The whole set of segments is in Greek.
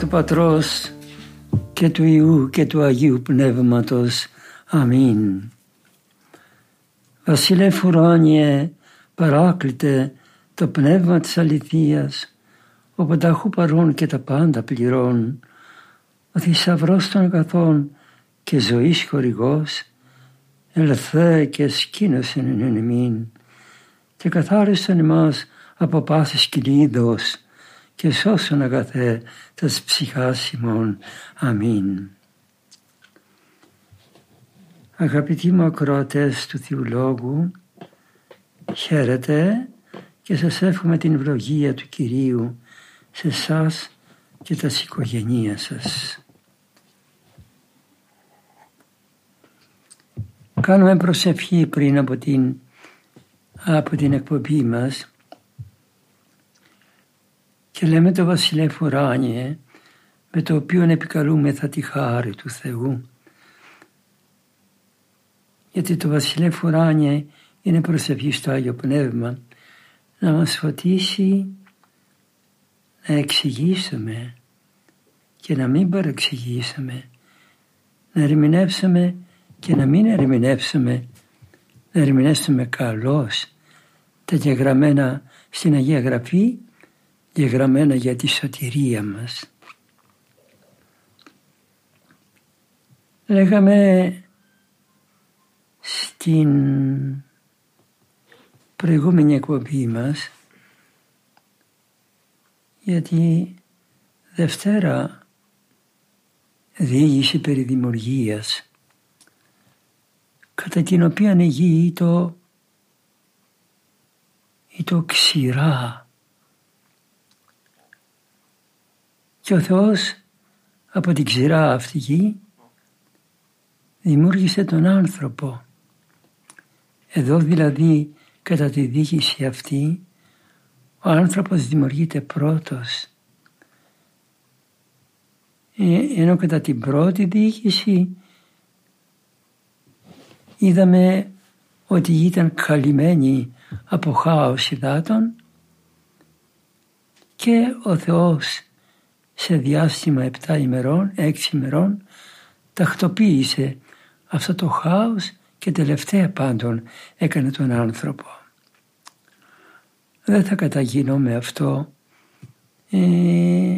Του Πατρός και του Ιού και του Αγίου Πνεύματος. Αμήν. Βασιλεύ ουράνιε, παράκλητε το πνεύμα της αληθείας, ο πανταχού παρών και τα πάντα πληρών, ο θησαυρός των αγαθών και ζωής χορηγός, ελθέ και σκήνωσεν εν εμήν, και καθάρισαν εμάς από πάσης κυλίδος, και σώσον αγαθέ τας ψυχάς ημών. Αμήν. Αγαπητοί μου ακροατές του Θεού Λόγου, χαίρετε και σας εύχομαι την ευλογία του Κυρίου σε εσάς και τας οικογένειας σας. Κάνουμε προσευχή πριν από την, από την εκπομπή μας και λέμε το βασιλεύ ουράνιε με το οποίο επικαλούμεθα τη χάρη του Θεού. Γιατί το βασιλεύ ουράνιε είναι προσευχή στο Άγιο Πνεύμα να μας φωτίσει να εξηγήσουμε και να μην παρεξηγήσουμε, να ερμηνεύσουμε και να μην ερμηνεύσουμε, να ερμηνεύσουμε καλώς τα γεγραμμένα στην Αγία Γραφή, γεγραμμένα για τη σωτηρία μας. Λέγαμε στην προηγούμενη εκπομπή μας γιατί Δευτέρα διήγηση περί δημιουργίας κατά την οποία η γη ήτο, ήτο ξηρά και ο Θεός από την ξηρά αυτή γη δημιούργησε τον άνθρωπο. Εδώ δηλαδή κατά τη διοίκηση αυτή ο άνθρωπος δημιουργείται πρώτος. Ε, ενώ κατά την πρώτη διοίκηση είδαμε ότι ήταν καλυμμένη από χάος υδάτων και ο Θεός σε διάστημα επτά ημερών, έξι ημερών τακτοποίησε αυτό το χάος και τελευταία πάντων έκανε τον άνθρωπο. Δεν θα καταγίνω με αυτό ε,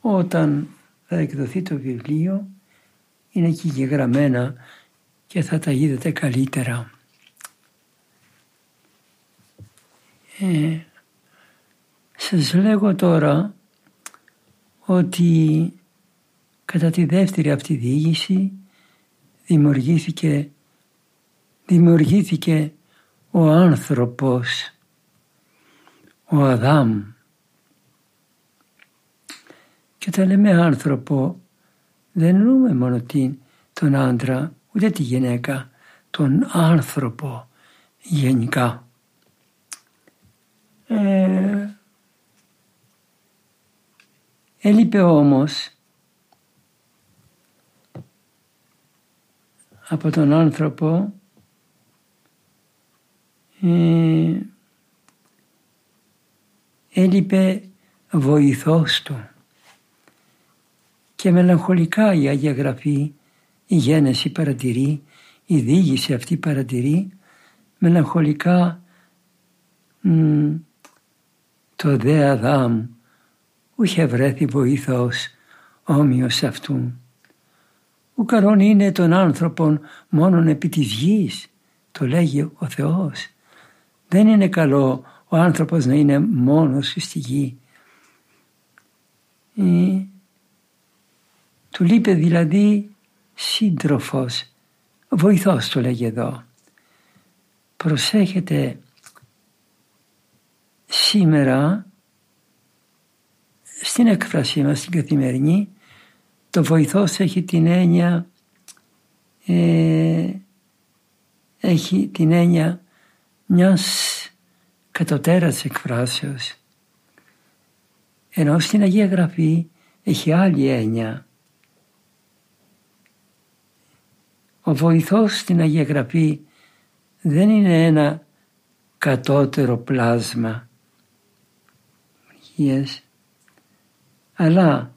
όταν θα εκδοθεί το βιβλίο είναι εκεί γεγραμμένα και θα τα είδετε καλύτερα. Ε, σας λέγω τώρα ότι κατά τη δεύτερη αυτή διήγηση δημιουργήθηκε δημιουργήθηκε ο άνθρωπος, ο Αδάμ. Και όταν λέμε άνθρωπο δεν εννοούμε μόνο την, τον άντρα ούτε τη γυναίκα, τον άνθρωπο γενικά. Ε, έλειπε όμως από τον άνθρωπο ε, έλειπε βοηθός του. Και μελαγχολικά η Αγία Γραφή, η Γένεση παρατηρεί, η Δίγηση αυτή παρατηρεί, μελαγχολικά το δε Αδάμ είχε βρέθη βοηθός όμοιος αυτού. Ο καρόν είναι των άνθρωπων μόνον επί της γης, το λέγει ο Θεός. Δεν είναι καλό ο άνθρωπος να είναι μόνος στη γη. Ε, του λείπει δηλαδή σύντροφος, βοηθός το λέγει εδώ. προσέχετε σήμερα στην έκφρασή μας στην καθημερινή το βοηθός έχει την έννοια ε, έχει την έννοια μιας κατωτέρας εκφράσεως. Ενώ στην Αγία Γραφή έχει άλλη έννοια. Ο βοηθός στην Αγία Γραφή δεν είναι ένα κατώτερο πλάσμα αλλά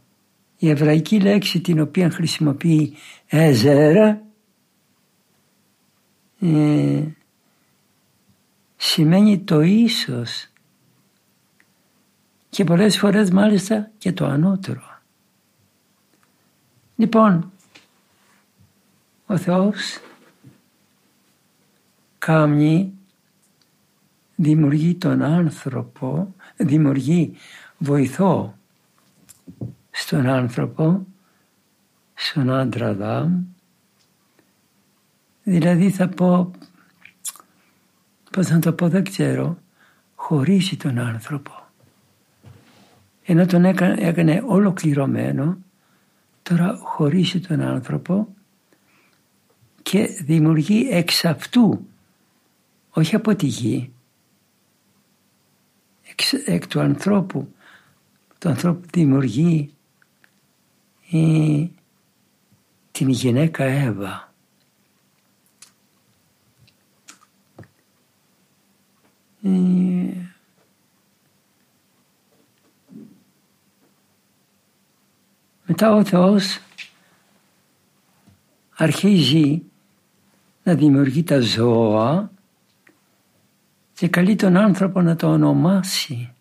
η εβραϊκή λέξη την οποία χρησιμοποιεί έζερα ε, σημαίνει το ίσως και πολλές φορές μάλιστα και το ανώτερο. Λοιπόν, ο Θεός κάμνει, δημιουργεί τον άνθρωπο, δημιουργεί βοηθό στον άνθρωπο, στον άντρα Δάμ, δηλαδή θα πω, πώς να το πω δεν ξέρω, χωρίσει τον άνθρωπο. Ενώ τον έκανε, έκανε ολοκληρωμένο, τώρα χωρίσει τον άνθρωπο και δημιουργεί εξ αυτού, όχι από τη γη, εξ, εκ του ανθρώπου, το ανθρώπου δημιουργεί η, την γυναίκα Εύα. Μετά ο Θεός αρχίζει να δημιουργεί τα ζώα και καλεί τον άνθρωπο να το ονομάσει.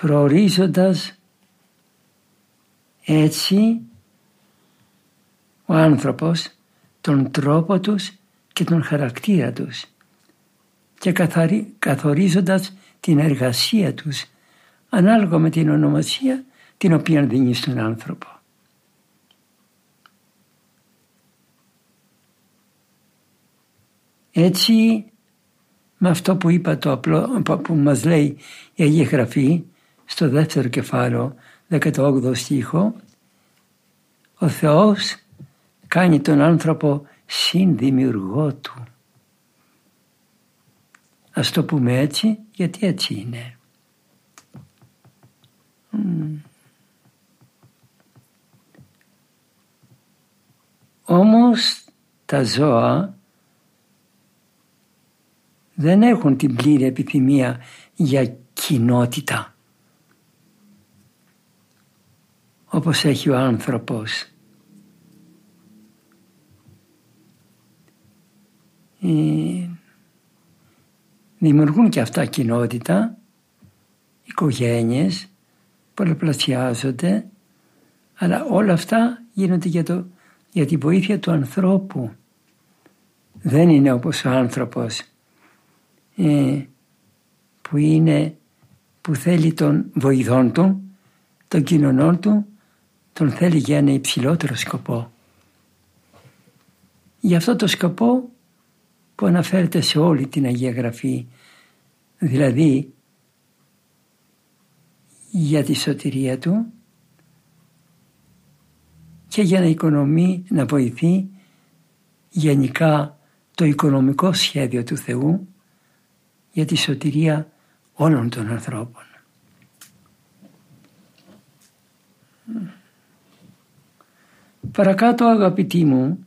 Προορίζοντας έτσι ο άνθρωπος τον τρόπο τους και τον χαρακτήρα τους και καθορίζοντας την εργασία τους ανάλογα με την ονομασία την οποία δίνει στον άνθρωπο. Έτσι, με αυτό που είπα το απλό, που μας λέει η Αγία Γραφή στο δεύτερο κεφάλαιο, 18ο στίχο, ο Θεός κάνει τον άνθρωπο συνδημιουργό του. Ας το πούμε έτσι, γιατί έτσι είναι. Όμως τα ζώα δεν έχουν την πλήρη επιθυμία για κοινότητα όπως έχει ο άνθρωπος. Ε, δημιουργούν και αυτά κοινότητα, οικογένειες, πολλαπλασιάζονται, αλλά όλα αυτά γίνονται για, το, για τη βοήθεια του ανθρώπου. Δεν είναι όπως ο άνθρωπος ε, που είναι που θέλει τον βοηθόν του, τον κοινωνών του, τον θέλει για ένα υψηλότερο σκοπό. Γι' αυτό το σκοπό που αναφέρεται σε όλη την Αγία Γραφή, δηλαδή για τη σωτηρία του και για να οικονομεί, να βοηθεί γενικά το οικονομικό σχέδιο του Θεού για τη σωτηρία όλων των ανθρώπων. Παρακάτω αγαπητοί μου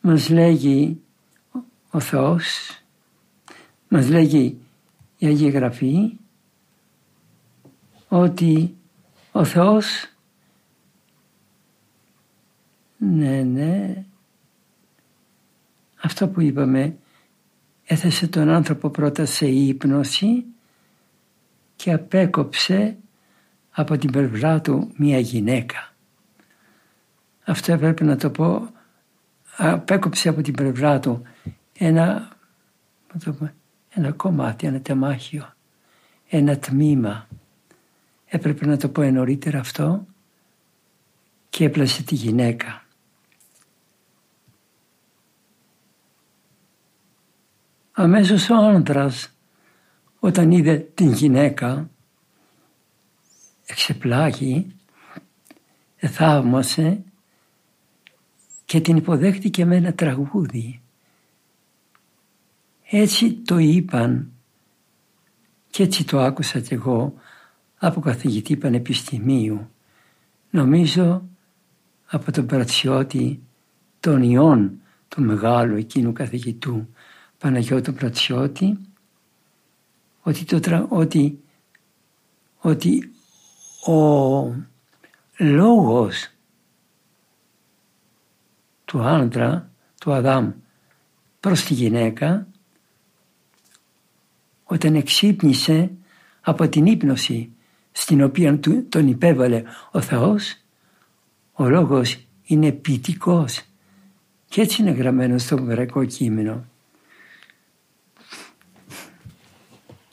μας λέγει ο Θεός, μας λέγει η Αγία Γραφή ότι ο Θεός ναι ναι αυτό που είπαμε έθεσε τον άνθρωπο πρώτα σε ύπνωση και απέκοψε από την πλευρά του μία γυναίκα. Αυτό έπρεπε να το πω, απέκοψε από την πλευρά του ένα, ένα κομμάτι, ένα τεμάχιο, ένα τμήμα Έπρεπε να το πω νωρίτερα αυτό και έπλασε τη γυναίκα. αμέσως ο άνδρας όταν είδε την γυναίκα εξεπλάγει, θαύμασε και την υποδέχτηκε με ένα τραγούδι. Έτσι το είπαν και έτσι το άκουσα κι εγώ από καθηγητή πανεπιστημίου. Νομίζω από τον Πρατσιώτη των Ιών του μεγάλου εκείνου καθηγητού Παναγιώτου Πρατσιώτη ότι, το, ότι, ότι ο λόγος του άντρα, του Αδάμ προς τη γυναίκα όταν εξύπνησε από την ύπνωση στην οποία τον υπέβαλε ο Θεός ο λόγος είναι ποιητικός και έτσι είναι γραμμένο στο εβραϊκό κείμενο.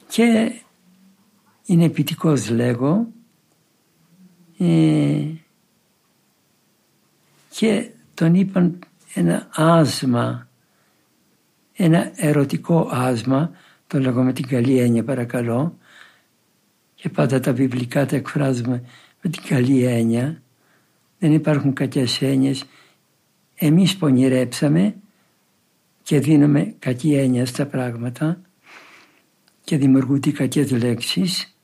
Και είναι ποιητικός λέγω ε, και τον είπαν ένα άσμα, ένα ερωτικό άσμα, το λέγω με την καλή έννοια παρακαλώ και πάντα τα βιβλικά τα εκφράζουμε με την καλή έννοια, δεν υπάρχουν κακές έννοιες, εμείς πονηρέψαμε και δίνουμε κακή έννοια στα πράγματα και δημιουργούνται κακές λέξεις.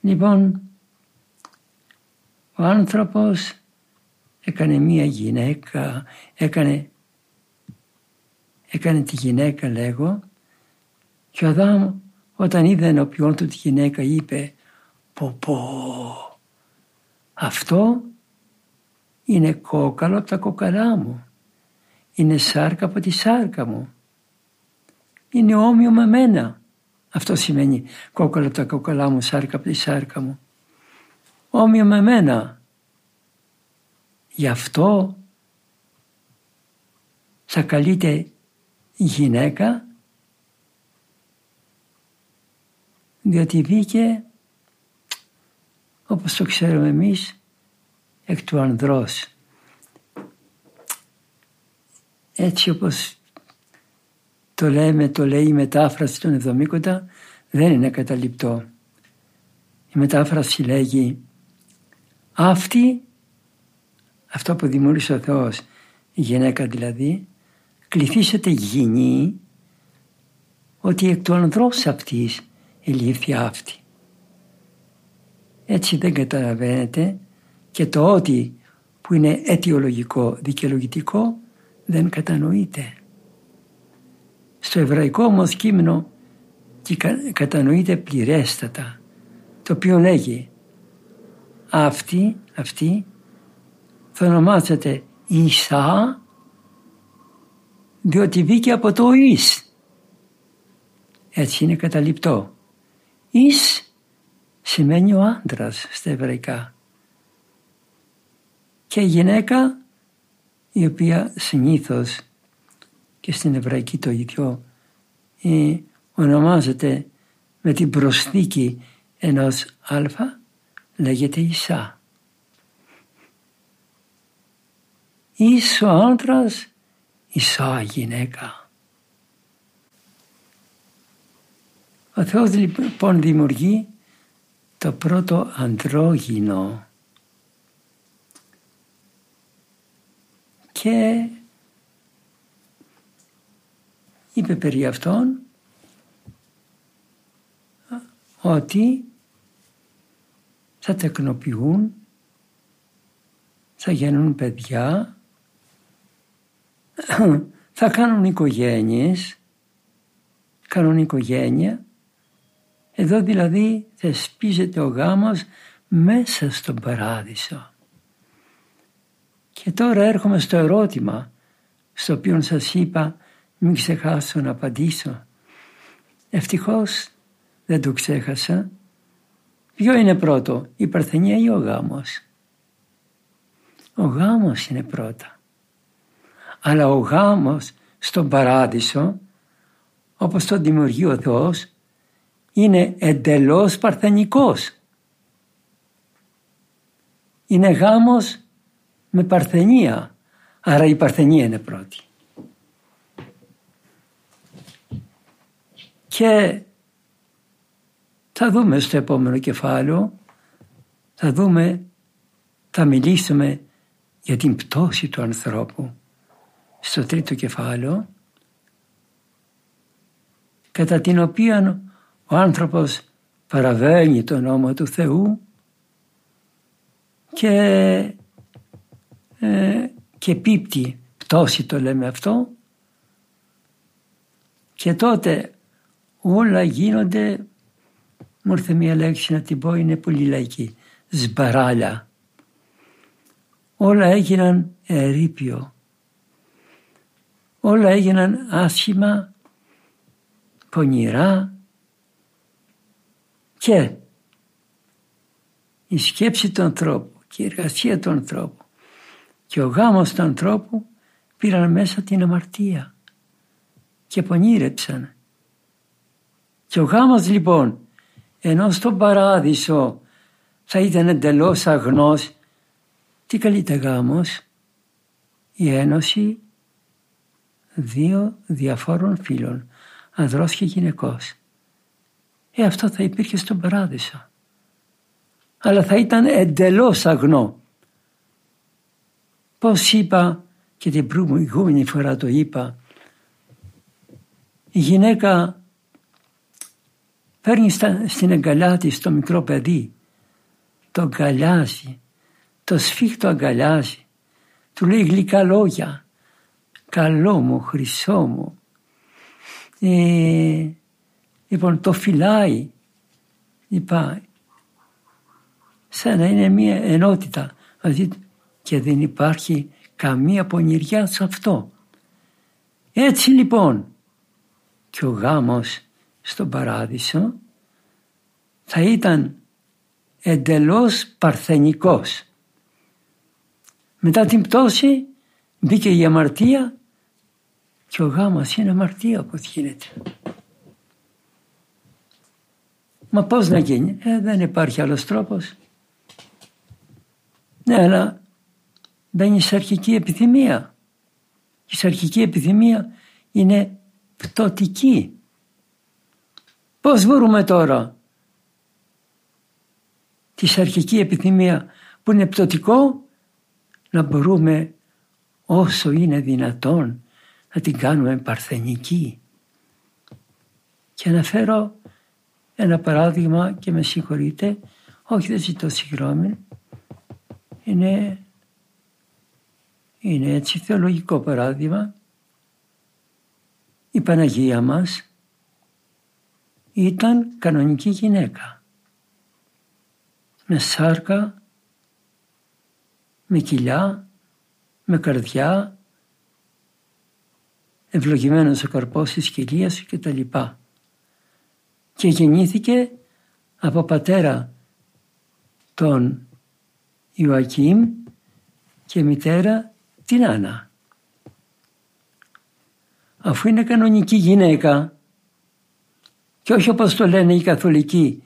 Λοιπόν, ο άνθρωπος έκανε μία γυναίκα, έκανε, έκανε τη γυναίκα λέγω και ο Αδάμ όταν είδε ενώπιόν του τη γυναίκα είπε πω πω αυτό είναι κόκαλο από τα κοκαλά μου. Είναι σάρκα από τη σάρκα μου. Είναι όμοιο με μένα. Αυτό σημαίνει κόκαλο από τα κοκαλά μου, σάρκα από τη σάρκα μου. Όμοιο με μένα. Γι' αυτό θα καλείται γυναίκα διότι βγήκε όπως το ξέρουμε εμείς εκ του ανδρός. Έτσι όπως το λέμε, το λέει η μετάφραση των Εβδομήκοντα δεν είναι καταληπτό. Η μετάφραση λέγει αυτή, αυτό που δημιούργησε ο Θεός, η γυναίκα δηλαδή, κληθήσετε γυνή ότι εκ του ανδρός αυτής ελήφθη αυτή. Έτσι δεν καταλαβαίνετε και το ότι που είναι αιτιολογικό, δικαιολογητικό δεν κατανοείται. Στο εβραϊκό όμως κείμενο κατανοείται πληρέστατα το οποίο λέγει αυτή, αυτή θα ονομάζεται Ισά διότι βγήκε από το Ις. Έτσι είναι καταληπτό. Ις σημαίνει ο άντρας στα εβραϊκά. Και η γυναίκα η οποία συνήθως και στην εβραϊκή το ίδιο ε, ονομάζεται με την προσθήκη ενός α λέγεται Ισά. Ίσο άντρας, Ισά γυναίκα. Ο Θεός λοιπόν δημιουργεί το πρώτο ανδρόγυνο και είπε περί αυτόν ότι θα τεκνοποιούν, θα γίνουν παιδιά, θα κάνουν οικογένειες, κάνουν οικογένεια εδώ δηλαδή θεσπίζεται ο γάμος μέσα στον παράδεισο. Και τώρα έρχομαι στο ερώτημα στο οποίο σας είπα μην ξεχάσω να απαντήσω. Ευτυχώς δεν το ξέχασα. Ποιο είναι πρώτο, η παρθενία ή ο γάμος; Ο γάμος είναι πρώτα. Αλλά ο γάμος στον παράδεισο, όπως το δημιουργεί ο Θεός, είναι εντελώς παρθενικός. Είναι γάμος με παρθενία, άρα η παρθενία είναι πρώτη. Και θα δούμε στο επόμενο κεφάλαιο, θα δούμε, θα μιλήσουμε για την πτώση του ανθρώπου στο τρίτο κεφάλαιο κατά την οποία ο άνθρωπος παραβαίνει τον νόμο του Θεού και, ε, και πίπτει, πτώση το λέμε αυτό και τότε όλα γίνονται, μου ήρθε μια λέξη να την πω, είναι πολύ λαϊκή, σμπαράλια. Όλα έγιναν ερήπιο. Όλα έγιναν άσχημα, πονηρά και η σκέψη του ανθρώπου και η εργασία του ανθρώπου και ο γάμος του ανθρώπου πήραν μέσα την αμαρτία και πονήρεψαν. Και ο γάμος λοιπόν ενώ στον παράδεισο θα ήταν εντελώς αγνός τι καλείται γάμος; Η ένωση δύο διαφόρων φίλων ανδρός και γυναικός. Ε, αυτό θα υπήρχε στον παράδεισο. Αλλά θα ήταν εντελώς αγνό. Πώς είπα και την προηγούμενη φορά το είπα η γυναίκα παίρνει στην αγκαλιά της το μικρό παιδί, το αγκαλιάζει, το σφίχτο αγκαλιάζει, του λέει γλυκά λόγια, καλό μου, χρυσό μου. Ε, λοιπόν το φυλάει, είπα, σαν να είναι μια ενότητα δηλαδή, και δεν υπάρχει καμία πονηριά σε αυτό. Έτσι λοιπόν και ο γάμος στον παράδεισο θα ήταν εντελώς παρθενικός. Μετά την πτώση μπήκε η αμαρτία και ο γάμος είναι αμαρτία όπως γίνεται. Μα πώς να γίνει; Ε, δεν υπάρχει άλλος τρόπος. Ναι, αλλά μπαίνει σε αρχική επιθυμία. Η αρχική επιθυμία είναι πτωτική. Πώς μπορούμε τώρα τη αρχική επιθυμία που είναι πτωτικό να μπορούμε όσο είναι δυνατόν να την κάνουμε παρθενική. Και αναφέρω ένα παράδειγμα και με συγχωρείτε, όχι δεν ζητώ συγγνώμη, είναι, είναι έτσι θεολογικό παράδειγμα. Η Παναγία μας ήταν κανονική γυναίκα. Με σάρκα, με κοιλιά, με καρδιά, ευλογημένος ο καρπός της κοιλίας και τα λοιπά. Και γεννήθηκε από πατέρα τον Ιωακήμ και μητέρα την Άννα. Αφού είναι κανονική γυναίκα και όχι όπως το λένε οι καθολικοί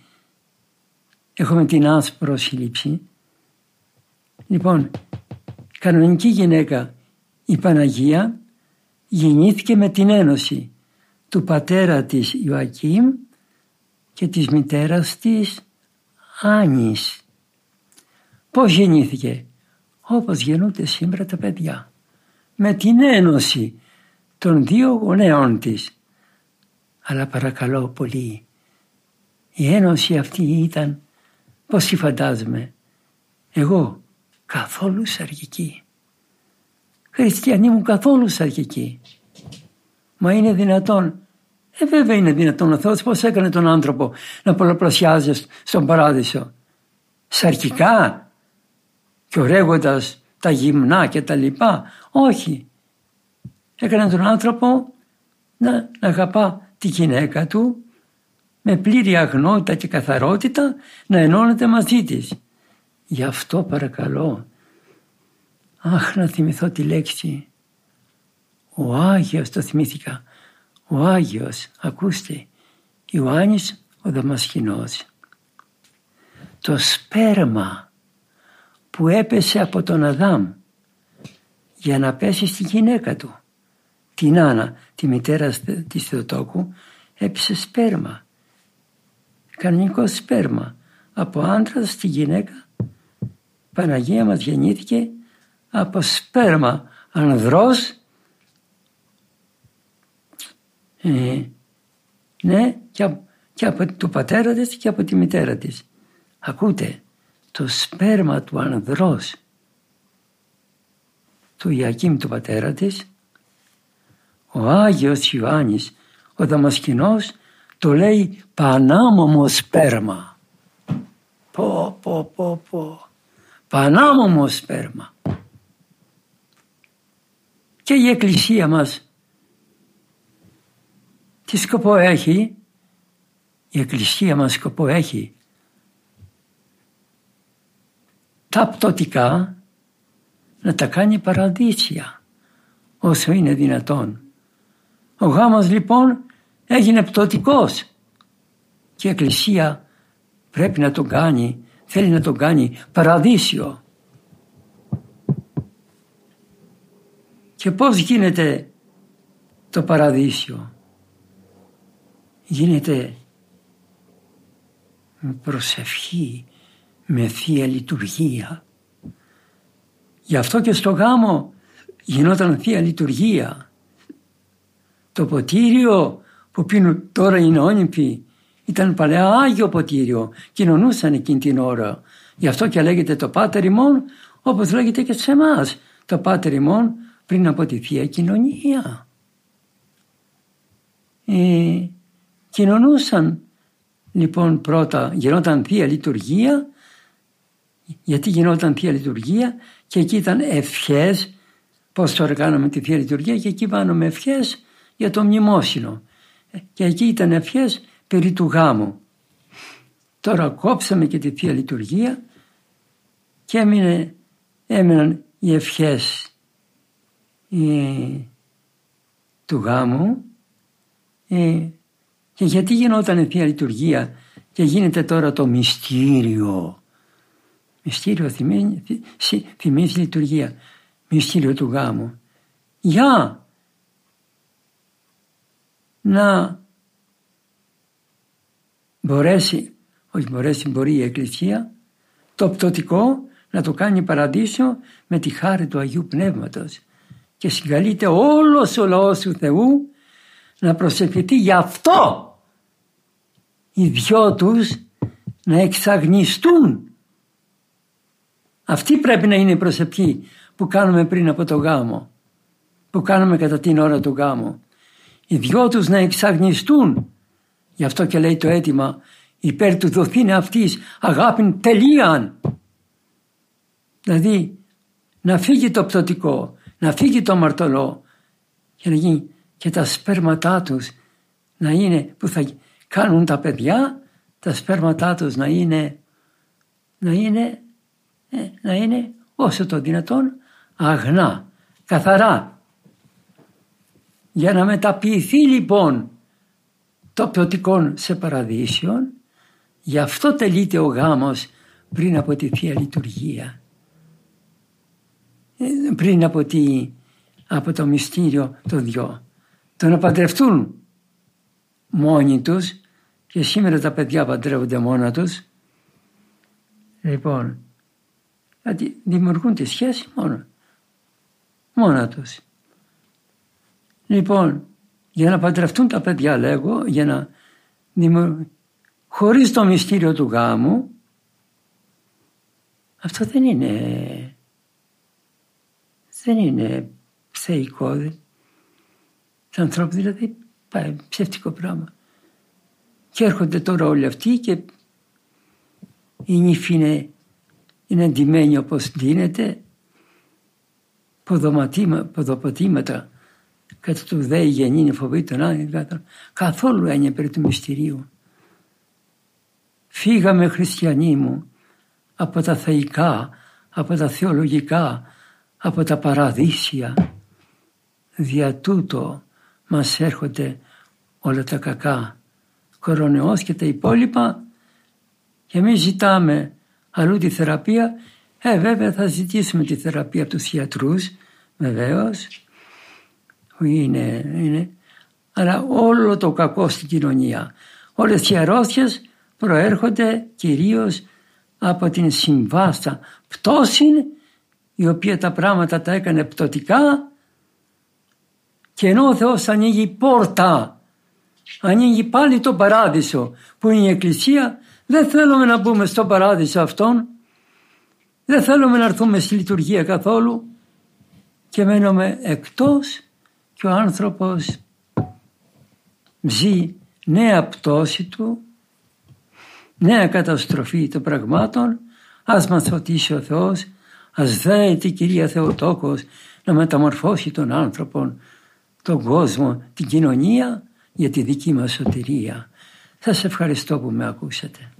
έχουμε την άσπρο σύλληψη. Λοιπόν, κανονική γυναίκα η Παναγία γεννήθηκε με την ένωση του πατέρα της Ιωακήμ και της μητέρας της Άνης. Πώς γεννήθηκε, όπως γεννούνται σήμερα τα παιδιά, με την ένωση των δύο γονέων της. Αλλά παρακαλώ πολύ, η ένωση αυτή ήταν, πώς τη φαντάζομαι, εγώ καθόλου σαργική. Χριστιανοί μου καθόλου σαργική. Μα είναι δυνατόν. Ε βέβαια είναι δυνατόν ο Θεός πώς έκανε τον άνθρωπο να πολλαπλασιάζεις στον παράδεισο; Σαρκικά και ορέγοντας τα γυμνά και τα λοιπά; Όχι. Έκανε τον άνθρωπο να, να αγαπά τη γυναίκα του με πλήρη αγνότητα και καθαρότητα να ενώνεται μαζί της. Γι' αυτό παρακαλώ, αχ να θυμηθώ τη λέξη, ο Άγιος το θυμήθηκα, ο Άγιος, ακούστε, Ιωάννης ο Δαμασχηνός. Το σπέρμα που έπεσε από τον Αδάμ για να πέσει στη γυναίκα του, την Άννα, τη μητέρα της Θεοτόκου έπεισε σπέρμα. Κανονικό σπέρμα. Από άντρα στη γυναίκα. Παναγία μας γεννήθηκε από σπέρμα ανδρός ε, ναι και, και από του πατέρα της και από τη μητέρα της. Ακούτε, το σπέρμα του ανδρός του Ιακήμ του πατέρα της, ο Άγιος Ιωάννης, ο Δαμασκηνός, το λέει πανάμομο σπέρμα. Πω, πω, πω, πω. Πανάμομο σπέρμα. Και η Εκκλησία μας τι σκοπό έχει, η Εκκλησία μας σκοπό έχει τα πτωτικά να τα κάνει παραδείσια όσο είναι δυνατόν. Ο γάμος λοιπόν έγινε πτωτικός και η Εκκλησία πρέπει να τον κάνει, θέλει να τον κάνει παραδείσιο. Και πώς γίνεται το παραδείσιο; Γίνεται με προσευχή, με Θεία Λειτουργία. Γι' αυτό και στο γάμο γινόταν Θεία Λειτουργία. Το ποτήριο που πίνουν τώρα οι νεόνυποι ήταν παλαιά Άγιο ποτήριο. Κοινωνούσαν εκείνη την ώρα. Γι' αυτό και λέγεται το Πάτερ ημών όπως λέγεται και σε εμάς. Το Πάτερ ημών πριν από τη Θεία Κοινωνία. Ε, κοινωνούσαν λοιπόν πρώτα, γινόταν Θεία Λειτουργία γιατί γινόταν Θεία Λειτουργία και εκεί ήταν ευχές πώς το κάναμε τη Θεία Λειτουργία και εκεί με ευχές για το μνημόσυνο και εκεί ήταν ευχές περί του γάμου. Τώρα κόψαμε και τη Θεία Λειτουργία και έμεινε, έμειναν οι ευχές ε, του γάμου ε, και γιατί γινόταν η Θεία Λειτουργία και γίνεται τώρα το μυστήριο. Μυστήριο θυμίζει, θυμίζει λειτουργία. Μυστήριο του γάμου. Για να μπορέσει, όχι μπορέσει, μπορεί η Εκκλησία, το πτωτικό να το κάνει παραδείσιο με τη χάρη του Αγίου Πνεύματος και συγκαλείται όλος ο λαός του Θεού να προσευχηθεί γι' αυτό οι δυο τους να εξαγνιστούν. Αυτή πρέπει να είναι η προσευχή που κάνουμε πριν από το γάμο, που κάνουμε κατά την ώρα του γάμου. Οι δυο τους να εξαγνιστούν. Γι' αυτό και λέει το αίτημα υπέρ του δοθήνε αυτής αγάπην τελείαν. Δηλαδή να φύγει το πτωτικό, να φύγει το μαρτωλό και να γίνει και τα σπέρματά τους να είναι που θα κάνουν τα παιδιά τα σπέρματά τους να είναι, να είναι, ε, να είναι όσο το δυνατόν αγνά, καθαρά. Για να μεταποιηθεί λοιπόν το ποιοτικό σε παραδείσιον, γι' αυτό τελείται ο γάμος πριν από τη Θεία Λειτουργία. Ε, πριν από, τη, από το μυστήριο των δυο. Το να παντρευτούν μόνοι τους και σήμερα τα παιδιά παντρεύονται μόνα τους. Λοιπόν, γιατί δημιουργούν τη σχέση μόνο, μόνα τους. Λοιπόν, για να παντρευτούν τα παιδιά λέγω, για να δημιουργούν, χωρίς το μυστήριο του γάμου, αυτό δεν είναι, δεν είναι θεϊκό. Σαν ανθρώπους δηλαδή πάει ψεύτικο πράγμα. Και έρχονται τώρα όλοι αυτοί και η νύφη είναι, είναι εντυμένη όπως δίνεται, ποδοπατήματα κατά του δέη γεννήνει φοβή τον άνθρωπο, καθόλου έννοια περί του μυστηρίου. Φύγαμε χριστιανοί μου από τα θεϊκά, από τα θεολογικά, από τα παραδείσια. Δια τούτο μας έρχονται όλα τα κακά κορονοϊός και τα υπόλοιπα και εμείς ζητάμε αλλού τη θεραπεία, ε βέβαια θα ζητήσουμε τη θεραπεία από τους ιατρούς βεβαίως. Είναι, είναι, αλλά όλο το κακό στην κοινωνία. Όλες οι αρρώστιες προέρχονται κυρίως από την συμβάστα πτώση η οποία τα πράγματα τα έκανε πτωτικά και ενώ ο Θεός ανοίγει πόρτα, ανοίγει πάλι το παράδεισο που είναι η Εκκλησία, δεν θέλουμε να μπούμε στο παράδεισο αυτόν, δεν θέλουμε να έρθουμε στη λειτουργία καθόλου και μένουμε εκτός και ο άνθρωπος ζει νέα πτώση του, νέα καταστροφή των πραγμάτων, ας μας φωτίσει ο Θεός, ας δέει την Κυρία Θεοτόκος να μεταμορφώσει τον άνθρωπο, τον κόσμο, την κοινωνία για τη δική μας σωτηρία. Σας ευχαριστώ που με ακούσατε.